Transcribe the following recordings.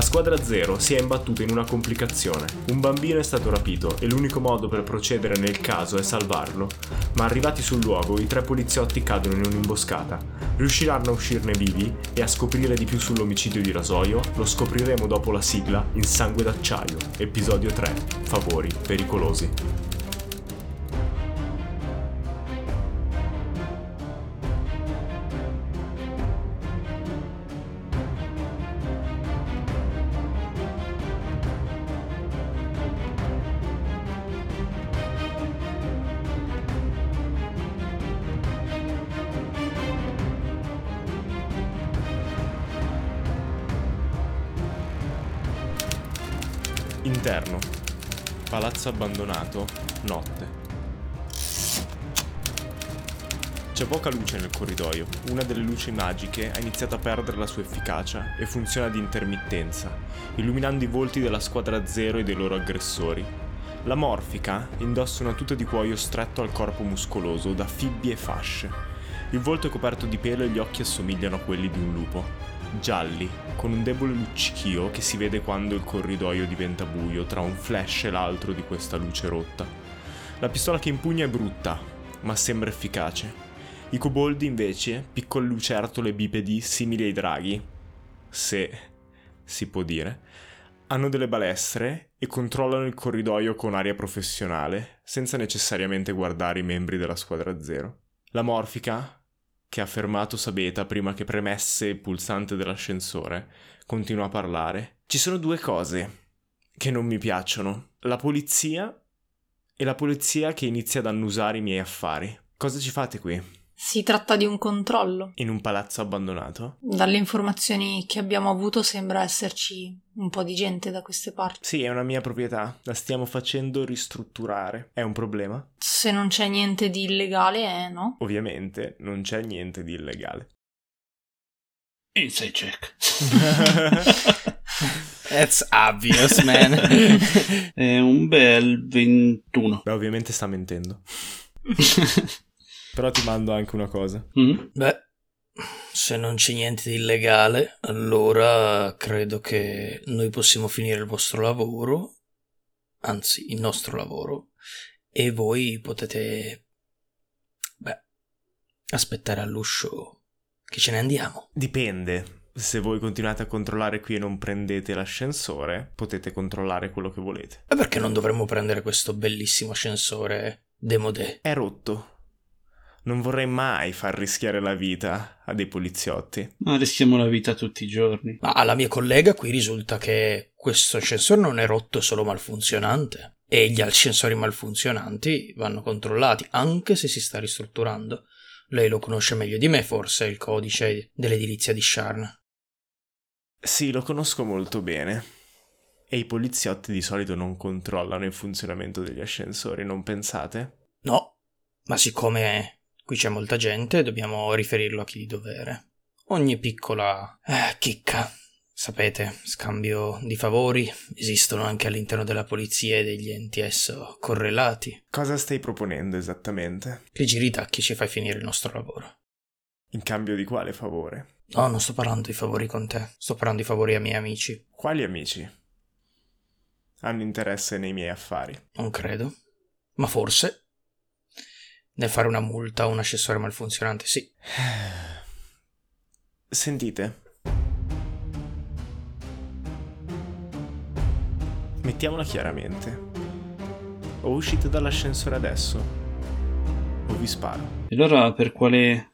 La squadra zero si è imbattuta in una complicazione. Un bambino è stato rapito e l'unico modo per procedere nel caso è salvarlo. Ma arrivati sul luogo, i tre poliziotti cadono in un'imboscata. Riusciranno a uscirne vivi e a scoprire di più sull'omicidio di Rasoio? Lo scopriremo dopo la sigla In sangue d'acciaio, episodio 3. Favori pericolosi. Palazzo abbandonato. Notte. C'è poca luce nel corridoio. Una delle luci magiche ha iniziato a perdere la sua efficacia e funziona di intermittenza, illuminando i volti della squadra zero e dei loro aggressori. La morfica indossa una tuta di cuoio stretto al corpo muscoloso da fibbie e fasce. Il volto è coperto di pelo e gli occhi assomigliano a quelli di un lupo gialli, con un debole luccichio che si vede quando il corridoio diventa buio tra un flash e l'altro di questa luce rotta. La pistola che impugna è brutta, ma sembra efficace. I coboldi invece, piccole lucertole bipedi simili ai draghi, se si può dire, hanno delle balestre e controllano il corridoio con aria professionale, senza necessariamente guardare i membri della squadra zero. La morfica, che ha fermato Sabeta prima che premesse il pulsante dell'ascensore, continua a parlare. Ci sono due cose che non mi piacciono. La polizia e la polizia che inizia ad annusare i miei affari. Cosa ci fate qui? Si tratta di un controllo. In un palazzo abbandonato? Dalle informazioni che abbiamo avuto sembra esserci un po' di gente da queste parti. Sì, è una mia proprietà. La stiamo facendo ristrutturare. È un problema? Se non c'è niente di illegale, eh, no? Ovviamente non c'è niente di illegale. Inside check. That's obvious, man. è un bel 21. Beh, ovviamente sta mentendo. Però ti mando anche una cosa. Mm-hmm. Beh, se non c'è niente di illegale, allora credo che noi possiamo finire il vostro lavoro, anzi il nostro lavoro, e voi potete, beh, aspettare all'uscio che ce ne andiamo. Dipende. Se voi continuate a controllare qui e non prendete l'ascensore, potete controllare quello che volete. E perché non dovremmo prendere questo bellissimo ascensore Demodè? È rotto non vorrei mai far rischiare la vita a dei poliziotti. Ma rischiamo la vita tutti i giorni. Ma alla mia collega qui risulta che questo ascensore non è rotto, è solo malfunzionante. E gli ascensori malfunzionanti vanno controllati, anche se si sta ristrutturando. Lei lo conosce meglio di me, forse, il codice dell'edilizia di Sharn. Sì, lo conosco molto bene. E i poliziotti di solito non controllano il funzionamento degli ascensori, non pensate? No, ma siccome Qui c'è molta gente, dobbiamo riferirlo a chi di dovere. Ogni piccola eh, chicca, sapete, scambio di favori, esistono anche all'interno della polizia e degli enti esso correlati. Cosa stai proponendo esattamente? Che giri tacchi ci fai finire il nostro lavoro. In cambio di quale favore? No, non sto parlando di favori con te, sto parlando di favori ai miei amici. Quali amici? Hanno interesse nei miei affari? Non credo. Ma forse nel fare una multa a un accessorio malfunzionante, sì. Sentite. Mettiamola chiaramente. O uscite dall'ascensore adesso, o vi sparo. E allora per quale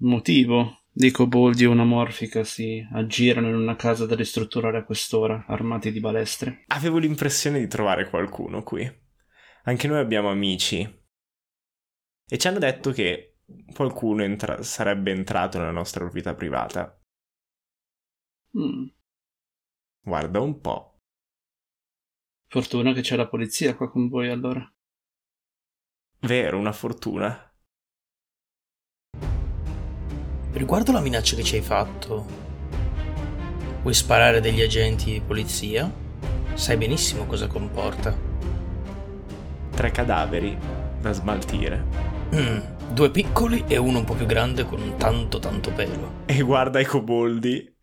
motivo dei coboldi o una morfica si aggirano in una casa da ristrutturare a quest'ora, armati di balestre? Avevo l'impressione di trovare qualcuno qui. Anche noi abbiamo amici e ci hanno detto che qualcuno entra- sarebbe entrato nella nostra proprietà privata. Mm. Guarda un po'. Fortuna che c'è la polizia qua con voi allora. Vero, una fortuna. Riguardo la minaccia che ci hai fatto, vuoi sparare degli agenti di polizia? Sai benissimo cosa comporta. Tre cadaveri da smaltire. Mm, due piccoli e uno un po' più grande con tanto tanto pelo. E guarda i coboldi.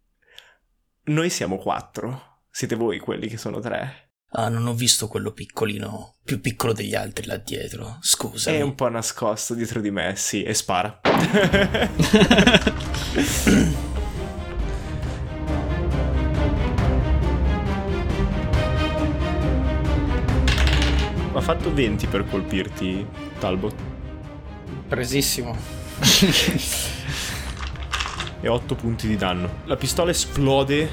Noi siamo quattro. Siete voi quelli che sono tre. Ah, non ho visto quello piccolino, più piccolo degli altri là dietro. Scusa. È un po' nascosto dietro di me, sì, e spara. Ha fatto 20 per colpirti, Talbot. Presissimo. E 8 punti di danno. La pistola esplode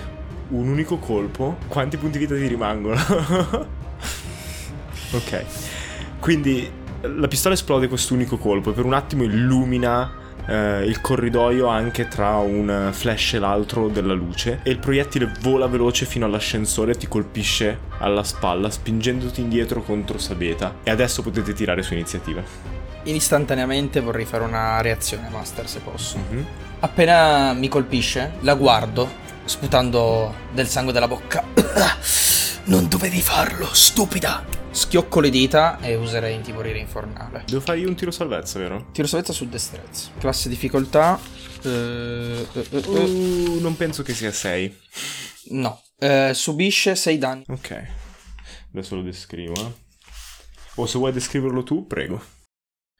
un unico colpo. Quanti punti vita ti rimangono? ok. Quindi la pistola esplode questo unico colpo e per un attimo illumina eh, il corridoio anche tra un flash e l'altro della luce e il proiettile vola veloce fino all'ascensore e ti colpisce alla spalla spingendoti indietro contro Sabeta e adesso potete tirare su iniziativa. Istantaneamente vorrei fare una reazione, Master, se posso. Mhm. Appena mi colpisce, la guardo, sputando del sangue dalla bocca. Non dovevi farlo, stupida! Schiocco le dita e userei intimorire infernale. Devo fare io un tiro salvezza, vero? Tiro salvezza su destrezza. Classe difficoltà. eh, eh, Uh, non penso che sia 6. no. Subisce 6 danni. Ok. Adesso lo descrivo, eh. O se vuoi descriverlo tu, prego.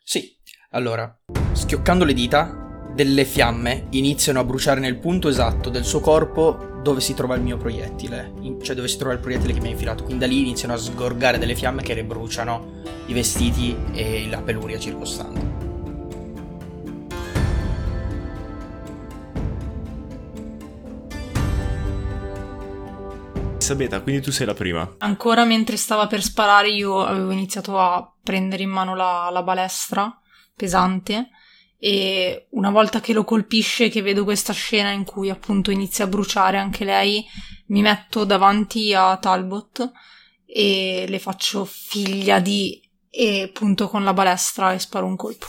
Sì. Allora, schioccando le dita, delle fiamme iniziano a bruciare nel punto esatto del suo corpo dove si trova il mio proiettile, cioè dove si trova il proiettile che mi ha infilato. Quindi da lì iniziano a sgorgare delle fiamme che rebruciano i vestiti e la peluria circostante. Sabeta, quindi tu sei la prima. Ancora mentre stava per sparare io avevo iniziato a prendere in mano la, la balestra pesante e una volta che lo colpisce, che vedo questa scena in cui appunto inizia a bruciare anche lei, mi metto davanti a Talbot e le faccio figlia di e punto con la balestra e sparo un colpo.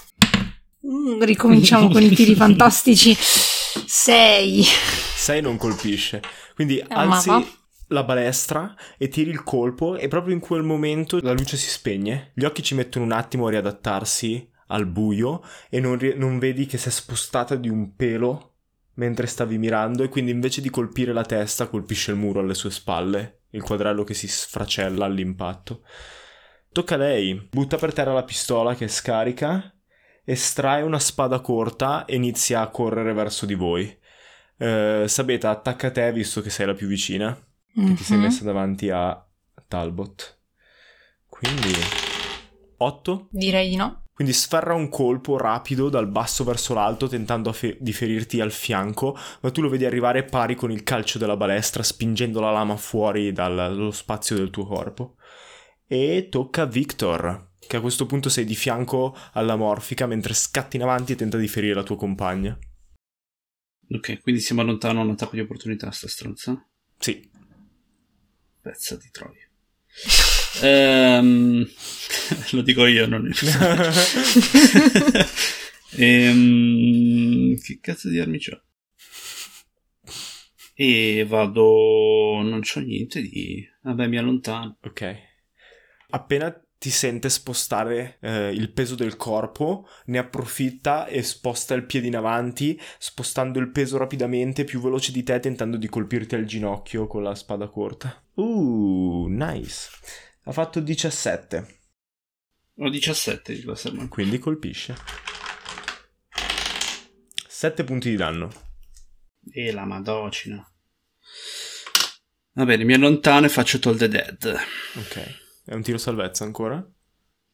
Mm, ricominciamo con i tiri fantastici. Sei. 6 non colpisce. Quindi un alzi. La balestra e tiri il colpo e proprio in quel momento la luce si spegne. Gli occhi ci mettono un attimo a riadattarsi al buio e non, ri- non vedi che si è spostata di un pelo mentre stavi mirando e quindi invece di colpire la testa colpisce il muro alle sue spalle, il quadrello che si sfracella all'impatto. Tocca a lei, butta per terra la pistola che scarica, estrae una spada corta e inizia a correre verso di voi. Eh, Sabeta, attacca te visto che sei la più vicina, che ti sei Mhm. messa davanti a Talbot. Quindi 8. Direi di no. Quindi sferra un colpo rapido dal basso verso l'alto tentando fe- di ferirti al fianco, ma tu lo vedi arrivare pari con il calcio della balestra spingendo la lama fuori dal- dallo spazio del tuo corpo. E tocca a Victor, che a questo punto sei di fianco alla morfica mentre scatti in avanti e tenta di ferire la tua compagna. Ok, quindi si allontana un attacco di opportunità sta stronza. Sì, Pezza di troia. Ehm, lo dico io, non il Ehm, Che cazzo di armi c'ho? E vado... non c'ho niente di... Vabbè, mi allontano. Ok. Appena ti sente spostare eh, il peso del corpo, ne approfitta e sposta il piede in avanti, spostando il peso rapidamente, più veloce di te, tentando di colpirti al ginocchio con la spada corta. Uh, nice. Ha fatto 17, Ho 17 di Wasserman. quindi colpisce. 7 punti di danno. E la madocina. Va bene, mi allontano e faccio Toll the Dead. Ok. È un tiro salvezza ancora?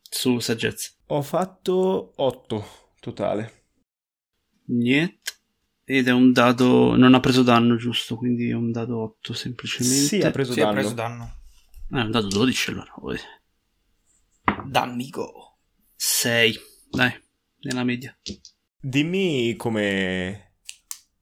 Su saggezza. Ho fatto 8 totale. Niente. Ed è un dado... non ha preso danno, giusto? Quindi è un dado 8 semplicemente. Sì, ha preso Sì, ha danno. preso danno. Ah, è un dado 12 allora. Poi. Dammigo. 6. Dai, nella media. Dimmi come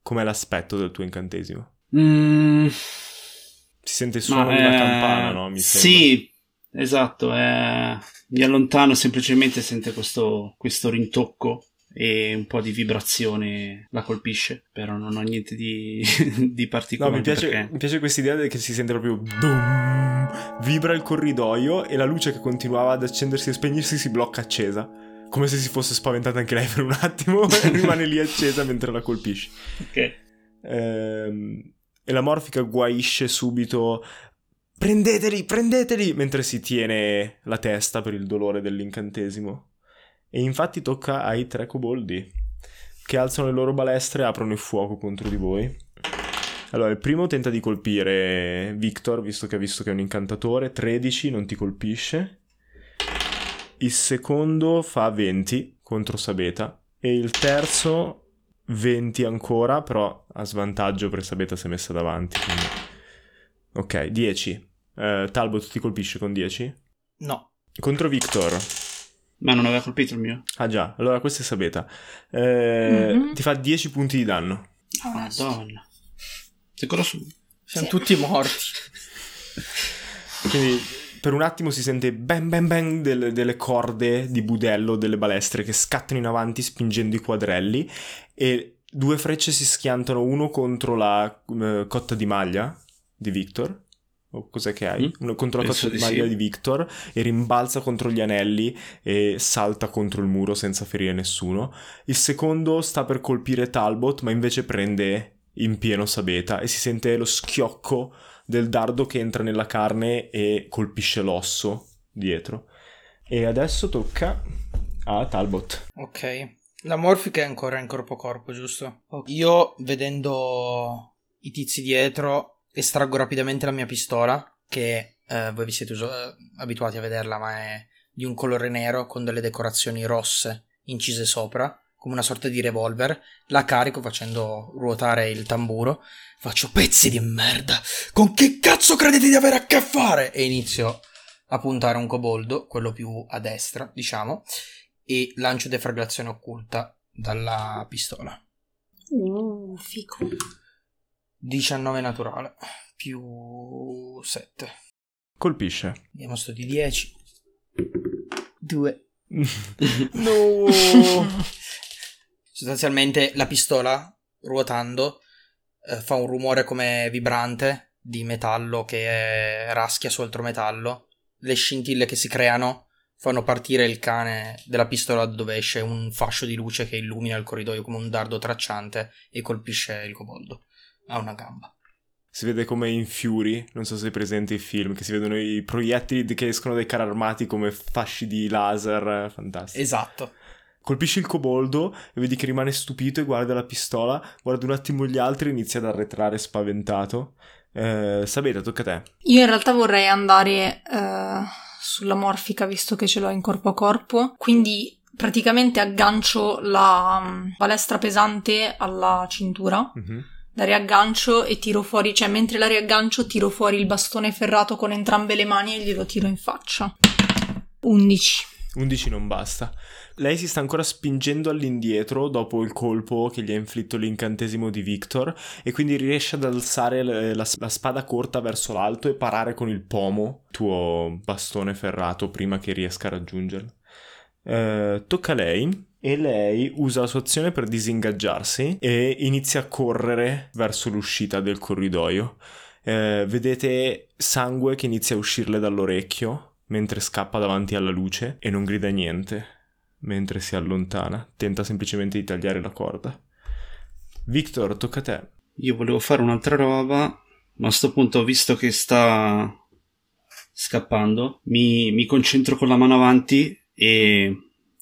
com'è l'aspetto del tuo incantesimo. Mm, Si sente il suono ma, di una eh, campana, no? Mi sembra. Esatto. eh, mi allontano semplicemente sente questo, questo rintocco e un po' di vibrazione la colpisce, però non ho niente di, di No, particolare. mi piace, perché- mi piace questa idea che si sente proprio boom, vibra il corridoio e la luce che continuava ad accendersi e spegnersi si blocca accesa. Come se si fosse spaventata anche lei per un attimo e rimane lì accesa mentre la colpisci. Ok. Ehm, e la morfica guaisce subito prendeteli, prendeteli, mentre si tiene la testa per il dolore dell'incantesimo. E infatti tocca ai tre coboldi, che alzano le loro balestre e aprono il fuoco contro di voi. Allora, il primo tenta di colpire Victor, visto che ha visto che è un incantatore, 13, non ti colpisce. Il secondo fa 20 contro Sabeta. E il terzo 20 ancora, però ha svantaggio perché Sabeta si è messa davanti. Quindi... Ok, 10. Uh, Talbot ti colpisce con 10? No. Contro Victor. Ma non aveva colpito il mio? Ah già, allora questa è Sabeta. Eh, mm-hmm. Ti fa 10 punti di danno. Oh, Madonna. Ancora su? Siamo sì. tutti morti. Quindi per un attimo si sente bang bang bang delle, delle, corde di budello delle balestre che scattano in avanti spingendo i quadrelli e due frecce si schiantano uno contro la uh, cotta di maglia di Victor o cos'è che hai? Mm? Contro la di maglia sì. di Victor e rimbalza contro gli anelli e salta contro il muro senza ferire nessuno. Il secondo sta per colpire Talbot ma invece prende in pieno Sabeta e si sente lo schiocco del dardo che entra nella carne e colpisce l'osso dietro. E adesso tocca a Talbot. Ok. La morfica è ancora in corpo a corpo, giusto? Io, vedendo i tizi dietro, estraggo rapidamente la mia pistola, che eh, voi vi siete uso- eh, abituati a vederla, ma è di un colore nero con delle decorazioni rosse incise sopra, come una sorta di revolver. La carico facendo ruotare il tamburo. Faccio pezzi di merda! Con che cazzo credete di avere a che fare? E inizio a puntare un coboldo, quello più a destra, diciamo, e lancio defraglazione occulta dalla pistola. Uh, fico. 19 naturale più 7. Colpisce. Abbiamo sto di 10. 2. no! Sostanzialmente la pistola ruotando eh, fa un rumore come vibrante di metallo che raschia su altro metallo. Le scintille che si creano fanno partire il cane della pistola dove esce un fascio di luce che illumina il corridoio come un dardo tracciante e colpisce il coboldo a una gamba. Si vede come in Fury, non so se è presente il film, che si vedono i proiettili che escono dai carri armati come fasci di laser, fantastico. Esatto. Colpisci il coboldo e vedi che rimane stupito e guarda la pistola, guarda un attimo gli altri e inizia ad arretrare spaventato. Eh, Sabeta, tocca a te. Io in realtà vorrei andare eh, sulla morfica visto che ce l'ho in corpo a corpo, quindi praticamente aggancio la um, palestra pesante alla cintura. Mm-hmm la riaggancio e tiro fuori, cioè mentre la riaggancio tiro fuori il bastone ferrato con entrambe le mani e glielo tiro in faccia. 11. 11 non basta. Lei si sta ancora spingendo all'indietro dopo il colpo che gli ha inflitto l'incantesimo di Victor e quindi riesce ad alzare la, la, spada corta verso l'alto e parare con il pomo tuo bastone ferrato prima che riesca a raggiungerlo. Eh, tocca a lei e lei usa la sua azione per disingaggiarsi e inizia a correre verso l'uscita del corridoio. Eh, vedete sangue che inizia a uscirle dall'orecchio mentre scappa davanti alla luce e non grida niente mentre si allontana. Tenta semplicemente di tagliare la corda. Victor, tocca a te. Io volevo fare un'altra roba, ma a sto punto, visto che sta scappando, mi, mi concentro con la mano avanti e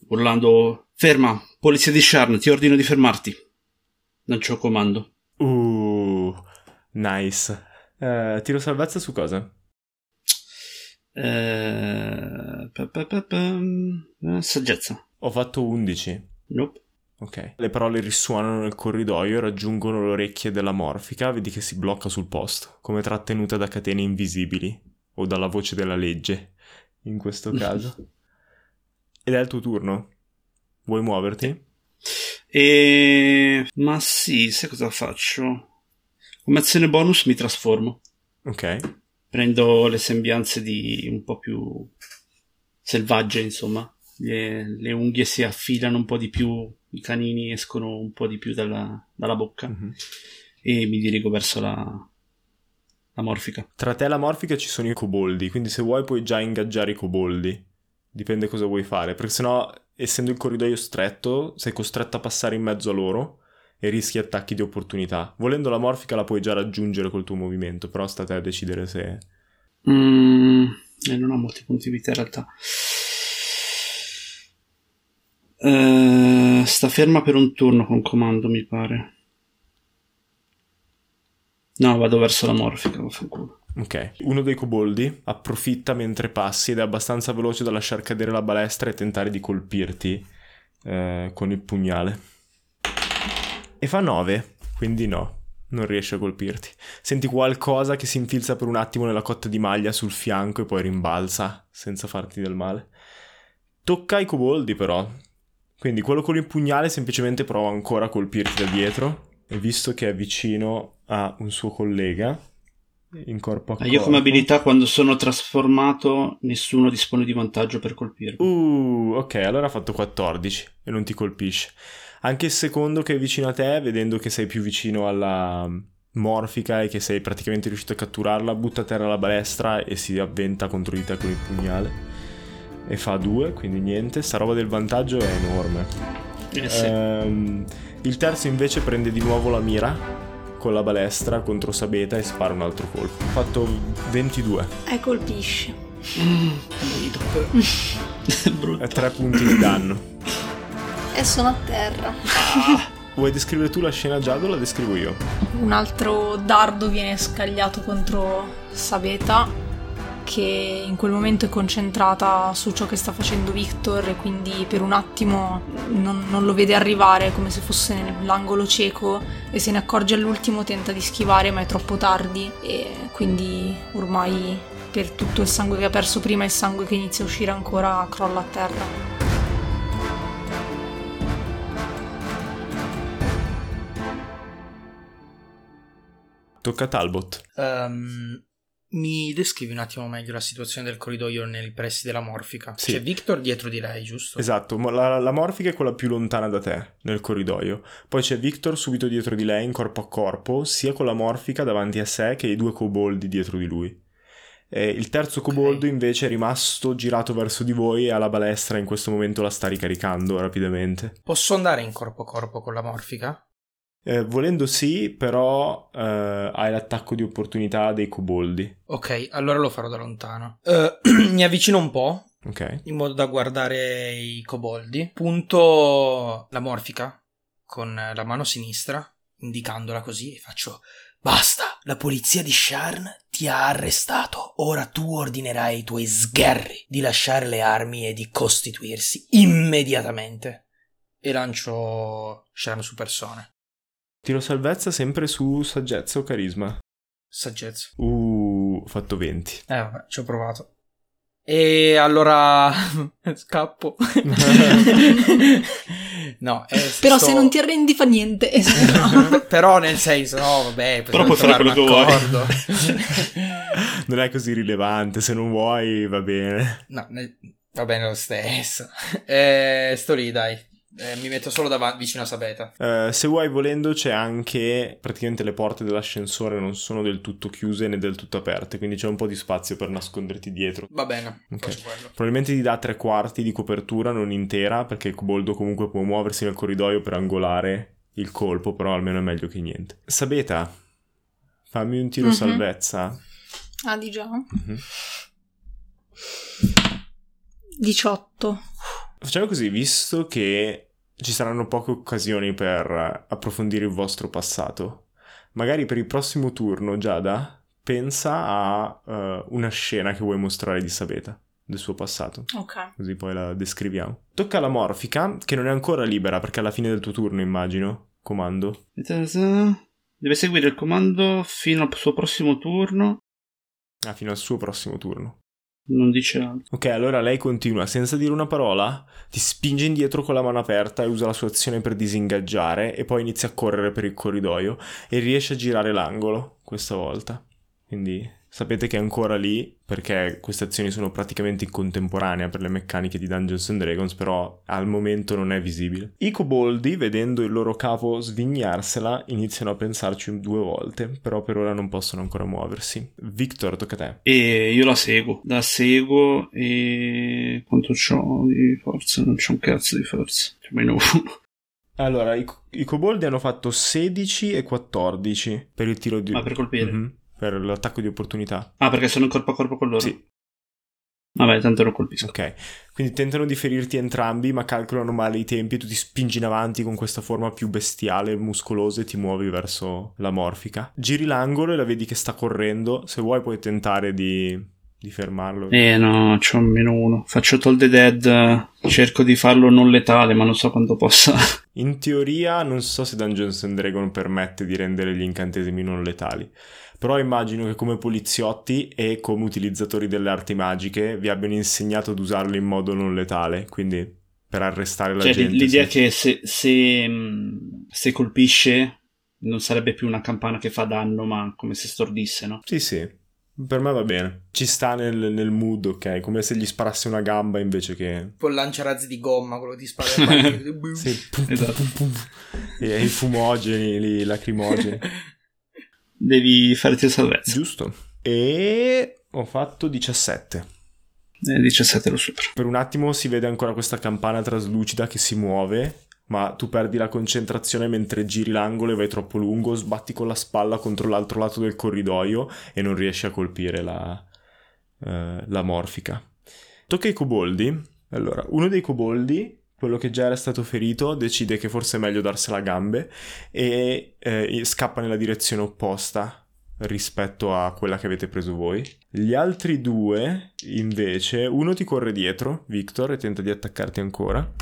urlando Ferma, polizia di Sharn, ti ordino di fermarti. Non c'ho comando. Uh, nice. Uh, tiro salvezza su cosa? Uh, pa, pa, pa, uh, saggezza. Ho fatto 11. Nope. Ok. Le parole risuonano nel corridoio e raggiungono le orecchie della morfica. Vedi che si blocca sul posto, come trattenuta da catene invisibili. O dalla voce della legge, in questo caso. Ed è il tuo turno. Vuoi muoverti? E... Ma sì, sai cosa faccio? Come azione bonus mi trasformo. Ok. Prendo le sembianze di un po' più selvagge, insomma. Le, le unghie si affilano un po' di più, i canini escono un po' di più dalla, dalla bocca. Mm-hmm. E mi dirigo verso la, la morfica. Tra te e la morfica ci sono i coboldi, quindi se vuoi puoi già ingaggiare i coboldi. Dipende cosa vuoi fare, perché sennò essendo il corridoio stretto, sei costretto a passare in mezzo a loro e rischi attacchi di opportunità. Volendo la morfica la puoi già raggiungere col tuo movimento, però sta a te a decidere se... Mm, non ha molti punti vita in realtà. Eh, sta ferma per un turno con comando, mi pare. No, vado verso la morfica, vaffanculo. Ok, uno dei coboldi approfitta mentre passi ed è abbastanza veloce da lasciar cadere la balestra e tentare di colpirti eh, con il pugnale. E fa 9, quindi no, non riesce a colpirti. Senti qualcosa che si infilza per un attimo nella cotta di maglia sul fianco e poi rimbalza senza farti del male. Tocca ai coboldi però. Quindi quello con il pugnale semplicemente prova ancora a colpirti da dietro e visto che è vicino a un suo collega in corpo a corpo. Io come abilità quando sono trasformato nessuno dispone di vantaggio per colpirmi. Uh, ok, allora ha fatto 14 e non ti colpisce. Anche il secondo che è vicino a te, vedendo che sei più vicino alla morfica e che sei praticamente riuscito a catturarla, butta a terra la balestra e si avventa contro di te con il pugnale. E fa 2, quindi niente. Sta roba del vantaggio è enorme. Eh sì. Ehm, il terzo invece prende di nuovo la mira con la balestra contro Sabeta e spara un altro colpo. Ha fatto 22. E colpisce. Brutto. È 3 punti di danno. E sono a terra. Vuoi descrivere tu la scena Giada o la descrivo io? Un altro dardo viene scagliato contro Sabeta che in quel momento è concentrata su ciò che sta facendo Victor e quindi per un attimo non, non, lo vede arrivare come se fosse nell'angolo cieco e se ne accorge all'ultimo, tenta di schivare ma è troppo tardi e quindi ormai per tutto il sangue che ha perso prima e il sangue che inizia a uscire ancora crolla a terra. Tocca a Talbot. Um, mi descrivi un attimo meglio la situazione del corridoio nei pressi della morfica? Sì. C'è Victor dietro di lei, giusto? Esatto, la, la morfica è quella più lontana da te nel corridoio. Poi c'è Victor subito dietro di lei, in corpo a corpo, sia con la morfica davanti a sé che i due coboldi dietro di lui. E il terzo coboldo invece è rimasto girato verso di voi e alla balestra in questo momento la sta ricaricando rapidamente. Posso andare in corpo a corpo con la morfica? Eh, volendo sì, però eh, hai l'attacco di opportunità dei coboldi. Ok, allora lo farò da lontano. Uh, mi avvicino un po'. Ok. In modo da guardare i coboldi. Punto la morfica con la mano sinistra, indicandola così, e faccio... Basta! La polizia di Sharn ti ha arrestato. Ora tu ordinerai ai tuoi sgherri di lasciare le armi e di costituirsi immediatamente. E lancio Sharn su persone. Tiro salvezza sempre su saggezza o carisma. Saggezza. Uh, ho fatto 20. Eh, vabbè, ci ho provato. E allora scappo. no, eh, Però sto... se non ti arrendi fa niente. Però nel senso, no, vabbè, Però puoi fare quello che vuoi. non è così rilevante, se non vuoi va bene. No, ne... va bene lo stesso. Eh, sto lì, dai. Eh, mi metto solo davanti, vicino a Sabeta. Uh, se vuoi, volendo, c'è anche praticamente le porte dell'ascensore non sono del tutto chiuse né del tutto aperte, quindi c'è un po' di spazio per nasconderti dietro. Va bene, okay. Probabilmente ti dà tre quarti di copertura, non intera, perché il coboldo comunque può muoversi nel corridoio per angolare il colpo, però almeno è meglio che niente. Sabeta, fammi un tiro Mhm. salvezza. ah, di già. Mhm. 18. Facciamo così, visto che ci saranno poche occasioni per approfondire il vostro passato, magari per il prossimo turno, Giada, pensa a eh, una scena che vuoi mostrare di Sabeta, del suo passato, Ok. così poi la descriviamo. Tocca alla Morfica, che non è ancora libera perché è alla fine del tuo turno, immagino, comando. Deve seguire il comando fino al suo prossimo turno. Ah, fino al suo prossimo turno. Non dice altro. Ok, allora lei continua senza dire una parola, ti spinge indietro con la mano aperta e usa la sua azione per disingaggiare e poi inizia a correre per il corridoio e riesce a girare l'angolo questa volta. Quindi sapete che è ancora lì perché queste azioni sono praticamente in contemporanea per le meccaniche di Dungeons and Dragons, però al momento non è visibile. I coboldi, vedendo il loro capo svignarsela, iniziano a pensarci due volte, però per ora non possono ancora muoversi. Victor, tocca a te. E io la seguo. La seguo e. Quanto c'ho di forza? Non c'ho un cazzo di forza. C'ho meno uno. Allora, i, i coboldi hanno fatto 16 e 14 per il tiro di... Ma per colpire? Mhm, per l'attacco di opportunità. Ah, perché sono corpo a corpo con loro? Sì. Vabbè, tanto non colpisco. Ok, quindi tentano di ferirti entrambi, ma calcolano male i tempi e tu ti spingi in avanti con questa forma più bestiale muscolosa e ti muovi verso la morfica. Giri l'angolo e la vedi che sta correndo. Se vuoi puoi tentare di, di fermarlo. Eh no, c'ho meno uno. Faccio Toll the Dead, cerco di farlo non letale, ma non so quanto possa. In teoria non so se Dungeons and Dragon permette di rendere gli incantesimi non letali. Però immagino che come poliziotti e come utilizzatori delle arti magiche vi abbiano insegnato ad usarlo in modo non letale, quindi per arrestare la Cioè, gente. l'idea sì. è che se, se, mh, se colpisce non sarebbe più una campana che fa danno, ma come se stordisse, no? Sì, sì, per me va bene. Ci sta nel, nel mood, ok? Come se gli sparasse una gamba invece che... Il lanciarazzi di gomma, quello ti spara. Sì, pum, Esatto. pum, pum, pum. E i fumogeni, lì, lacrimogeni. Devi farti salvezza. Giusto. E ho fatto 17. Eh, 17 lo supero. Per un attimo si vede ancora questa campana traslucida che si muove, ma tu perdi la concentrazione mentre giri l'angolo e vai troppo lungo, sbatti con la spalla contro l'altro lato del corridoio e non riesci a colpire la, eh, la morfica. Tocca ai coboldi. Allora, uno dei coboldi, quello che già era stato ferito, decide che forse è meglio darsela a gambe e eh, scappa nella direzione opposta rispetto a quella che avete preso voi. Gli altri due, invece, uno ti corre dietro, Victor, e tenta di attaccarti ancora.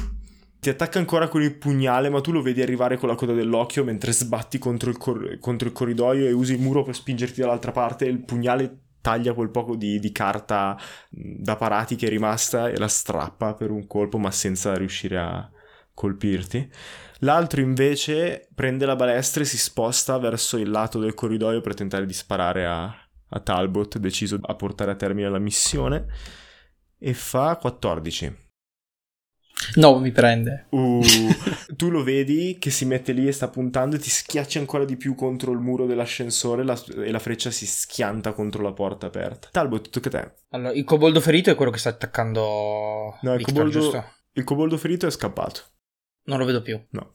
Ti attacca ancora con il pugnale, ma tu lo vedi arrivare con la coda dell'occhio mentre sbatti contro il, cor- contro il corridoio e usi il muro per spingerti dall'altra parte il pugnale taglia quel poco di, di carta da parati che è rimasta e la strappa per un colpo, ma senza riuscire a colpirti. L'altro invece prende la balestra e si sposta verso il lato del corridoio per tentare di sparare a, a Talbot, deciso a portare a termine la missione, e fa 14. No, mi prende. Uh, tu lo vedi che si mette lì e sta puntando e ti schiaccia ancora di più contro il muro dell'ascensore la- e la freccia si schianta contro la porta aperta. Talbot, tocca a te. Allora, il coboldo ferito è quello che sta attaccando No, il Victor, coboldo, giusto? il coboldo ferito è scappato. Non lo vedo più. No.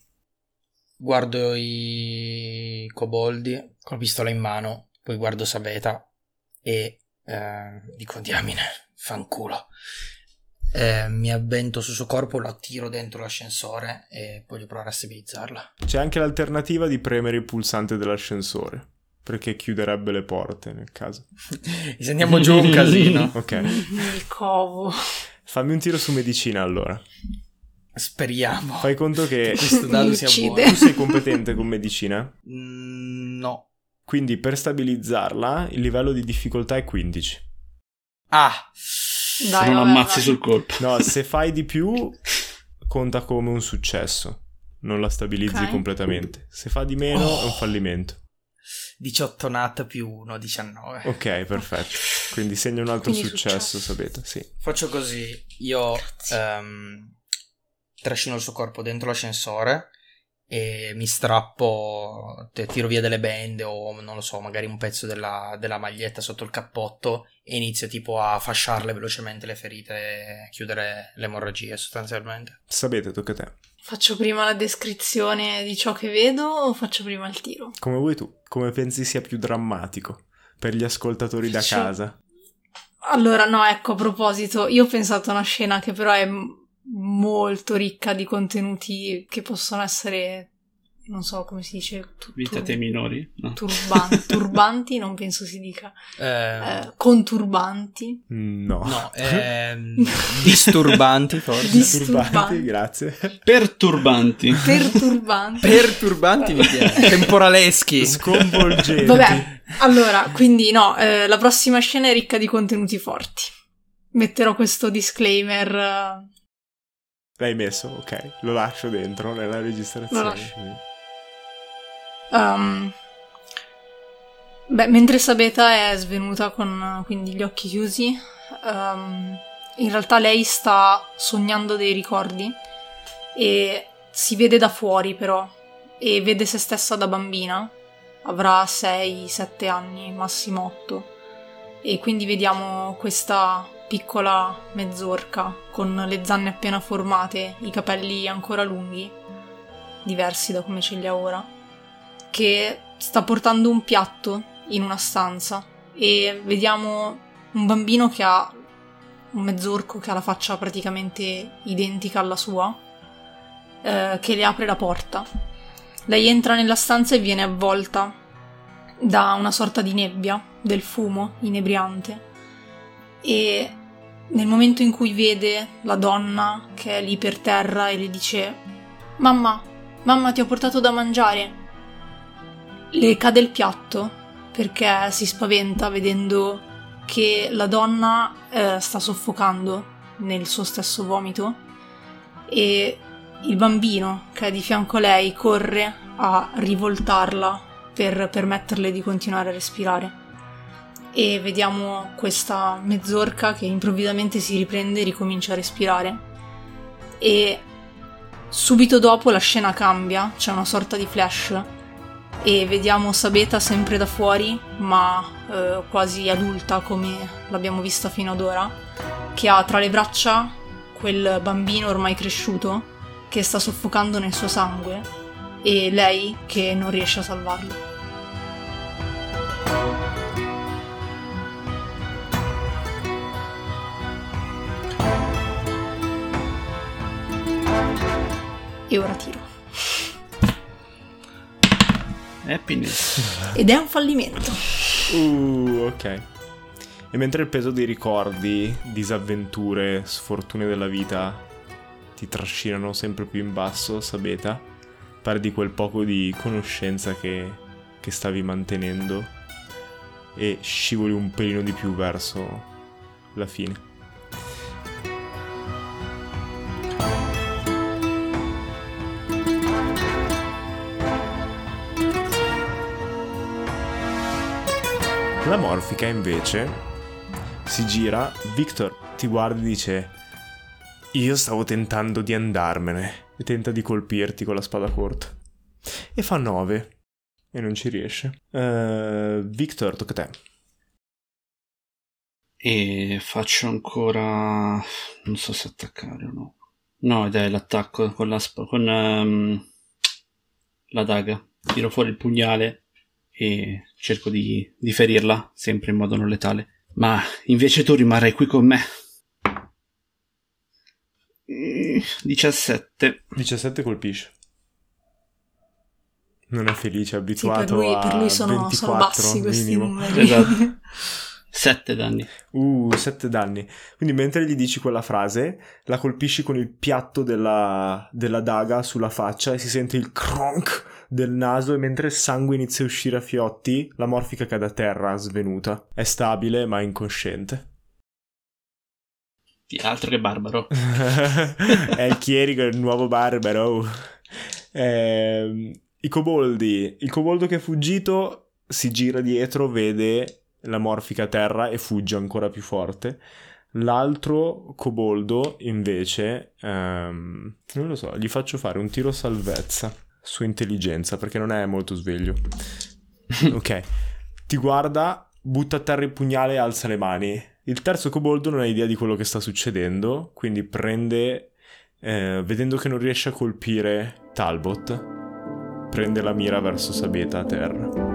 Guardo i coboldi con la pistola in mano, poi guardo Sabeta e eh, dico diamine, fanculo. Eh, mi avvento sul suo corpo, lo attiro dentro l'ascensore e voglio provare a stabilizzarla. C'è anche l'alternativa di premere il pulsante dell'ascensore, perché chiuderebbe le porte nel caso. Mi sentiamo giù un casino. Ok, Il covo. fammi un tiro su medicina allora. Speriamo. Fai conto che Questo dado Mi sia uccide. buono. tu sei competente con medicina, Mm, no. quindi per stabilizzarla il livello di difficoltà è 15. Ah, Dai, Se non vabbè, ammazzi dai. sul colpo. No, se fai di più conta come un successo, non la stabilizzi Ok. completamente. Se fa di meno è un fallimento. 18 nat più 1, 19. Ok, perfetto. Quindi segna un altro successo, successo. sapete, sì. Faccio così, io ehm, trascino il suo corpo dentro l'ascensore e mi strappo, te- tiro via delle bende o non lo so, magari un pezzo della, della maglietta sotto il cappotto e inizio tipo a fasciarle velocemente le ferite e chiudere l'emorragia sostanzialmente. Sapete, tocca a te. Faccio prima la descrizione di ciò che vedo o faccio prima il tiro? Come vuoi tu? Come pensi sia più drammatico per gli ascoltatori da Faccio- casa? Allora, no, ecco, a proposito, io ho pensato a una scena che però è molto ricca di contenuti che possono essere, non so come si dice, tu- Vita tur- minori? No. turban- turbanti, non penso si dica, Eh, eh, conturbanti, No. no, ehm, disturbanti forse. Dis- Disturbanti, disturbanti. grazie. Perturbanti. perturbanti. Perturbanti mi piace. Temporaleschi. Sconvolgenti. Vabbè, allora, quindi no, eh, la prossima scena è ricca di contenuti forti. Metterò questo disclaimer. L'hai messo, ok. Lo lascio dentro nella registrazione. Lo lascio. Um, beh, mentre Sabeta è svenuta con quindi gli occhi chiusi, um, in realtà lei sta sognando dei ricordi e si vede da fuori però e vede se stessa da bambina. Avrà 6-7 anni, massimo 8. E quindi vediamo questa piccola mezzorca con le zanne appena formate, i capelli ancora lunghi diversi da come ce li ha ora, che sta portando un piatto in una stanza e vediamo un bambino che ha un mezzorco che ha la faccia praticamente identica alla sua, eh, che le apre la porta. Lei entra nella stanza e viene avvolta da una sorta di nebbia, del fumo inebriante. E nel momento in cui vede la donna che è lì per terra e le dice Mamma, mamma ti ho portato da mangiare. Le cade il piatto perché si spaventa vedendo che la donna eh, sta soffocando nel suo stesso vomito e il bambino che è di fianco a lei corre a rivoltarla per permetterle di continuare a respirare. E vediamo questa mezzorca che improvvisamente si riprende e ricomincia a respirare. E subito dopo la scena cambia, c'è una sorta di flash e vediamo Sabeta sempre da fuori, ma eh, quasi adulta come l'abbiamo vista fino ad ora, che ha tra le braccia quel bambino ormai cresciuto che sta soffocando nel suo sangue e lei che non riesce a salvarlo. E ora tiro. Happiness. Ed è un fallimento. Uh, ok. E mentre il peso dei ricordi, disavventure, sfortune della vita ti trascinano sempre più in basso, Sabeta, perdi quel poco di conoscenza che, che stavi mantenendo e scivoli un pelino di più verso la fine. La morfica invece si gira, Victor ti guarda e dice io stavo tentando di andarmene e tenta di colpirti con la spada corta. E fa 9 e non ci riesce. Uh, Victor, tocca a te. E faccio ancora... non so se attaccare o no. No, è l'attacco con la, sp- con, um, la daga. Tiro fuori il pugnale e cerco di, di ferirla, sempre in modo non letale. Ma invece tu rimarrai qui con me. 17. 17 colpisce. Non è felice, è Sì, abituato per lui, a per lui sono, 24 sono bassi questi minimo. numeri. Esatto. 7 danni. Uh, 7 danni. Quindi mentre gli dici quella frase, la colpisci con il piatto della, della daga sulla faccia e si sente il cronk del naso e mentre il sangue inizia a uscire a fiotti, la morfica cade a terra, svenuta. È stabile ma incosciente. Altro che barbaro. è il chierico, il nuovo barbaro. Eh, I coboldi. Il coboldo che è fuggito si gira dietro, vede la morfica a terra e fugge ancora più forte. L'altro coboldo, invece, ehm, non lo so, gli faccio fare un tiro salvezza su intelligenza perché non è molto sveglio. ok, ti guarda, butta a terra il pugnale e alza le mani. Il terzo coboldo non ha idea di quello che sta succedendo, quindi prende, eh, vedendo che non riesce a colpire Talbot, prende la mira verso Sabeta a terra.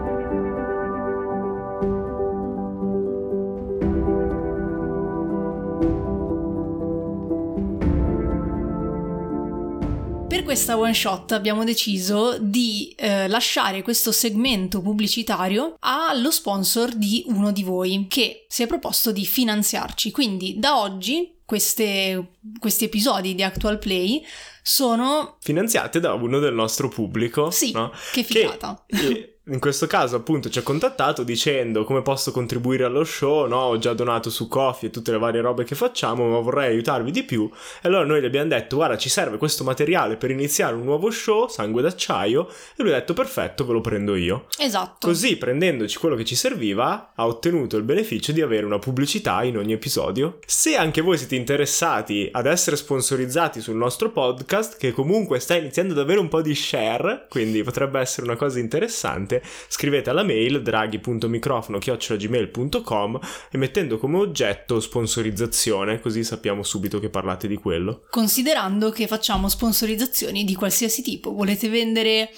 Questa one shot abbiamo deciso di eh, lasciare questo segmento pubblicitario allo sponsor di uno di voi che si è proposto di finanziarci. Quindi da oggi queste, questi episodi di Actual Play sono finanziate da uno del nostro pubblico. Sì, no? che figata. Che, in questo caso appunto ci ha contattato dicendo come posso contribuire allo show, no? Ho già donato su Coffee e tutte le varie robe che facciamo, ma vorrei aiutarvi di più. E allora noi gli abbiamo detto, guarda, ci serve questo materiale per iniziare un nuovo show, Sangue d'acciaio, e lui ha detto, perfetto, ve lo prendo io. Esatto. Così, prendendoci quello che ci serviva, ha ottenuto il beneficio di avere una pubblicità in ogni episodio. Se anche voi siete interessati ad essere sponsorizzati sul nostro podcast, che comunque sta iniziando ad avere un po' di share, quindi potrebbe essere una cosa interessante, interessante, scrivete alla mail draghi.microfono.gmail.com e mettendo come oggetto sponsorizzazione, così sappiamo subito che parlate di quello. Considerando che facciamo sponsorizzazioni di qualsiasi tipo, volete vendere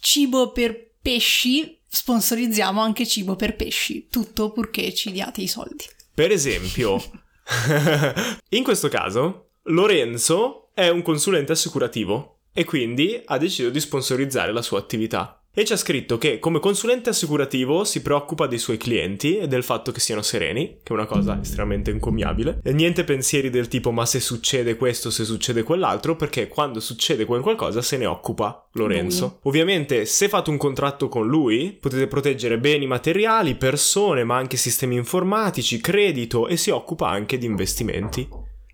cibo per pesci, sponsorizziamo anche cibo per pesci, tutto purché ci diate i soldi. Per esempio, in questo caso, Lorenzo è un consulente assicurativo e quindi ha deciso di sponsorizzare la sua attività. E ci ha scritto che come consulente assicurativo si preoccupa dei suoi clienti e del fatto che siano sereni, che è una cosa estremamente encomiabile. E niente pensieri del tipo ma se succede questo, se succede quell'altro, perché quando succede quel qualcosa se ne occupa Lorenzo. Lui. Ovviamente se fate un contratto con lui potete proteggere beni materiali, persone, ma anche sistemi informatici, credito e si occupa anche di investimenti.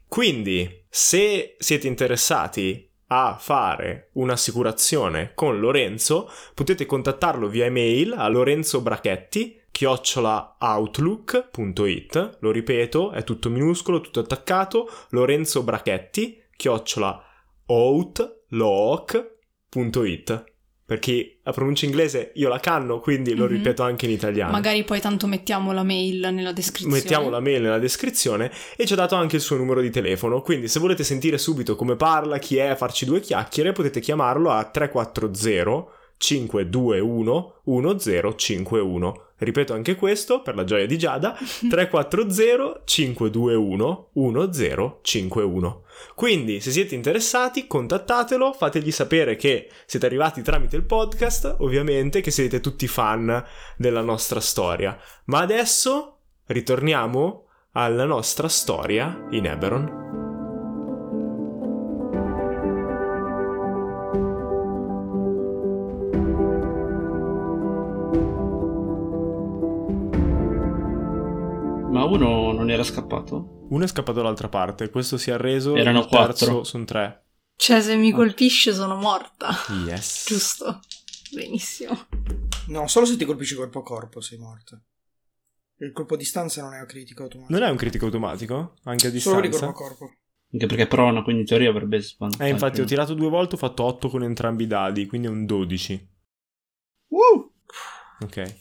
Quindi, se siete interessati a fare un'assicurazione con Lorenzo, potete contattarlo via email a lorenzobrachetti chiocciolaoutlook.it lo ripeto, è tutto minuscolo, tutto attaccato, Lorenzo Brachetti chiocciolaoutlook.it perché la pronuncia inglese io la canno, quindi lo Mhm. ripeto anche in italiano. Magari poi tanto mettiamo la mail nella descrizione. Mettiamo la mail nella descrizione e ci ha dato anche il suo numero di telefono, quindi se volete sentire subito come parla, chi è, farci due chiacchiere, potete chiamarlo a 340 521 1051. Ripeto anche questo per la gioia di Giada, 340 521 1051. Quindi, se siete interessati, contattatelo, fategli sapere che siete arrivati tramite il podcast, ovviamente che siete tutti fan della nostra storia. Ma adesso ritorniamo alla nostra storia in Eberon. Uno non era scappato? Uno è scappato dall'altra parte, questo si è arreso. Erano quattro. sono tre. Cioè, se mi colpisce sono morta. Yes. Giusto. Benissimo. No, solo se ti colpisci corpo a corpo sei morto. Il colpo a distanza non è un critico automatico. Non è un critico automatico? Anche a Solo di distanza? corpo a corpo. Anche perché è prona, quindi in teoria avrebbe svantaggio. Eh, infatti ho tirato due volte, ho fatto 8 con entrambi i dadi, quindi è un 12. Uh! Ok.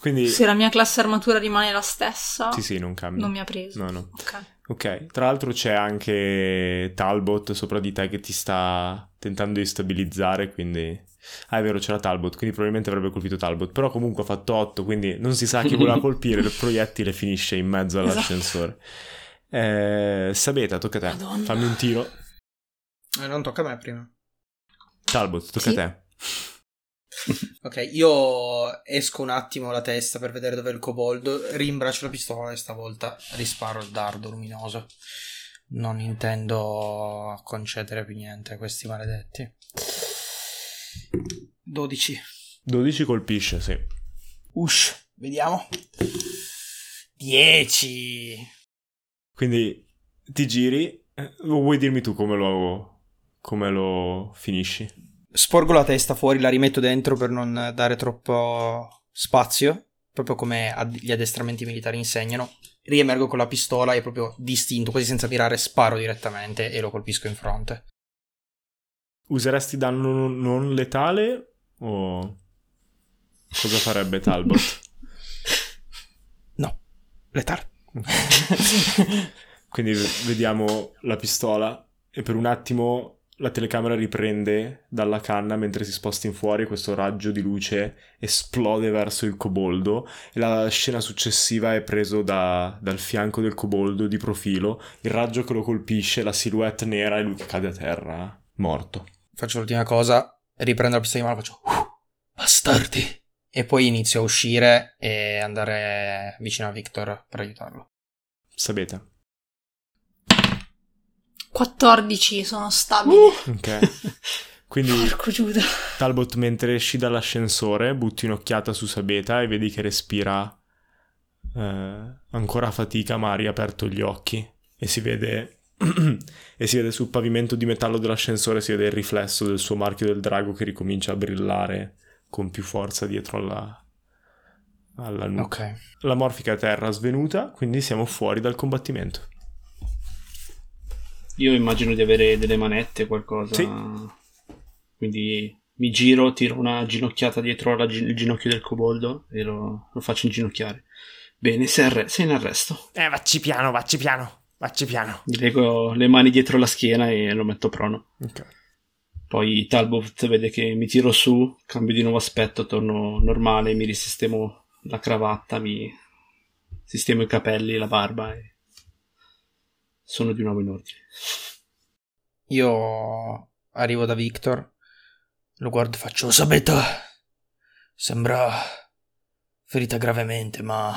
Quindi... Se la mia classe armatura rimane la stessa, Sì, sì, non cambia. non mi ha preso. No, no. Ok. Ok, tra l'altro c'è anche Talbot sopra di te che ti sta tentando di stabilizzare, quindi... Ah, è vero, c'era Talbot, quindi probabilmente avrebbe colpito Talbot, però comunque ha fatto 8, quindi non si sa chi voleva colpire, il proiettile finisce in mezzo all'ascensore. Eh, Sabeta, tocca a te, Madonna. fammi un tiro. Eh, non tocca a me prima. Talbot, tocca Sì. a te. Ok, io esco un attimo la testa per vedere dov'è il coboldo, rimbraccio la pistola e stavolta risparo il dardo luminoso. Non intendo concedere più niente a questi maledetti. 12. 12 colpisce, sì. Ush, vediamo. 10. Quindi ti giri, vuoi dirmi tu come lo, come lo finisci? Sporgo la testa fuori, la rimetto dentro per non dare troppo spazio, proprio come gli addestramenti militari insegnano. Riemergo con la pistola e proprio distinto, quasi senza mirare, sparo direttamente e lo colpisco in fronte. Useresti danno non- letale o cosa farebbe Talbot? No, letale. Quindi vediamo la pistola e per un attimo la telecamera riprende dalla canna mentre si sposta in fuori questo raggio di luce esplode verso il coboldo e la scena successiva è preso da- dal fianco del coboldo di profilo, il raggio che lo colpisce, la silhouette nera e lui che cade a terra morto. Faccio l'ultima cosa, riprendo la pistola in mano, faccio "Uh, bastardi. E poi inizio a uscire e andare vicino a Victor per aiutarlo. Sapete? 14 sono stabili. Ok. Quindi Porco Giuda. Talbot, mentre esci dall'ascensore, butti un'occhiata su Sabeta e vedi che respira eh, ancora a fatica, ma ha riaperto gli occhi e si vede. e si vede sul pavimento di metallo dell'ascensore, si vede il riflesso del suo marchio del drago che ricomincia a brillare con più forza dietro alla, alla nuca. Ok. La morfica terra svenuta, quindi siamo fuori dal combattimento. Io immagino di avere delle manette, qualcosa. Sì. Quindi mi giro, tiro una ginocchiata dietro al gi- il ginocchio del coboldo e lo, lo faccio inginocchiare. Bene, sei, arre- sei in arresto. Eh, vacci piano, vacci piano, vacci piano. Gli leggo le mani dietro la schiena e lo metto prono. Ok. Poi Talbot vede che mi tiro su, cambio di nuovo aspetto, torno normale, mi risistemo la cravatta, mi sistemo i capelli, la barba e sono di nuovo in ordine. Io arrivo da Victor, lo guardo e faccio... Sapete, sembra ferita gravemente, ma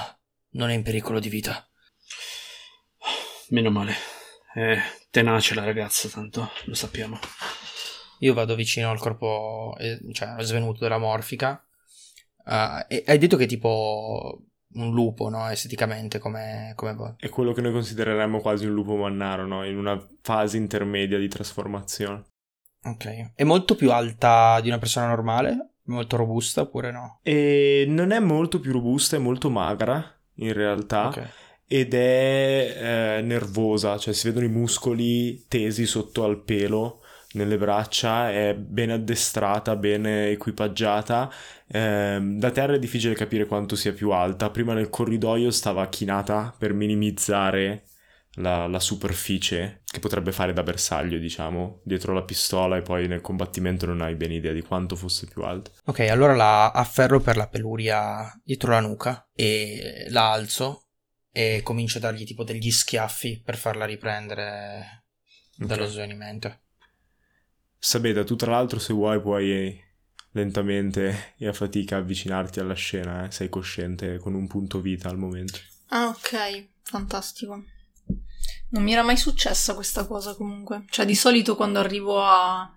non è in pericolo di vita. Meno male. È tenace la ragazza, tanto lo sappiamo. Io vado vicino al corpo, eh, cioè svenuto della morfica. E hai detto che tipo un lupo, no? Esteticamente, come, come voi. È quello che noi considereremmo quasi un lupo mannaro, no? In una fase intermedia di trasformazione. Ok. È molto più alta di una persona normale? Molto robusta oppure no? E non è molto più robusta, è molto magra, in realtà. Ok. ed è eh, nervosa, cioè si vedono i muscoli tesi sotto al pelo nelle braccia, è ben addestrata, ben equipaggiata. Ehm, da terra è difficile capire quanto sia più alta. Prima nel corridoio stava chinata per minimizzare la, la superficie che potrebbe fare da bersaglio, diciamo, dietro la pistola e poi nel combattimento non hai ben idea di quanto fosse più alta. Ok, allora la afferro per la peluria dietro la nuca e la alzo e comincio a dargli tipo degli schiaffi per farla riprendere dallo Ok. svenimento. Sabeda, tu tra l'altro se vuoi puoi lentamente e a fatica avvicinarti alla scena, eh? sei cosciente con un punto vita al momento. Ah, ok, fantastico. Non mi era mai successa questa cosa comunque. Cioè, di solito quando arrivo a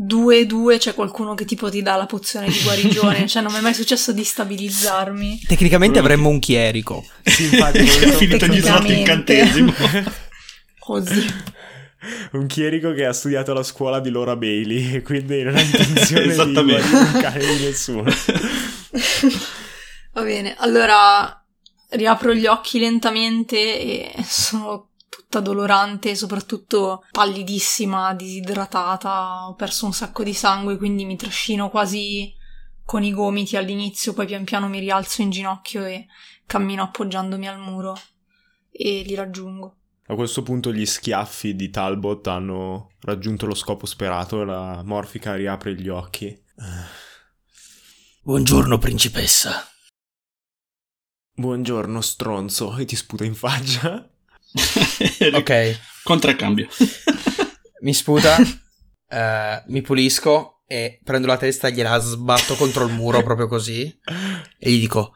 2-2 c'è qualcuno che tipo ti dà la pozione di guarigione. cioè, non mi è mai successo di stabilizzarmi. Tecnicamente Quello avremmo un chierico. Sì, infatti, È finito gli slot Tecnicamente. incantesimo. Così. Un chierico che ha studiato alla scuola di Laura Bailey e quindi non ha intenzione di cane di nessuno. Va bene, allora riapro gli occhi lentamente e sono tutta dolorante, soprattutto pallidissima, disidratata, ho perso un sacco di sangue, quindi mi trascino quasi con i gomiti all'inizio, poi pian piano mi rialzo in ginocchio e cammino appoggiandomi al muro e li raggiungo. A questo punto gli schiaffi di Talbot hanno raggiunto lo scopo sperato e la morfica riapre gli occhi. Buongiorno, principessa. Buongiorno, stronzo, e ti sputa in faccia. Ok, Contraccambio. mi sputa, eh, mi pulisco e prendo la testa e gliela sbatto contro il muro proprio così e gli dico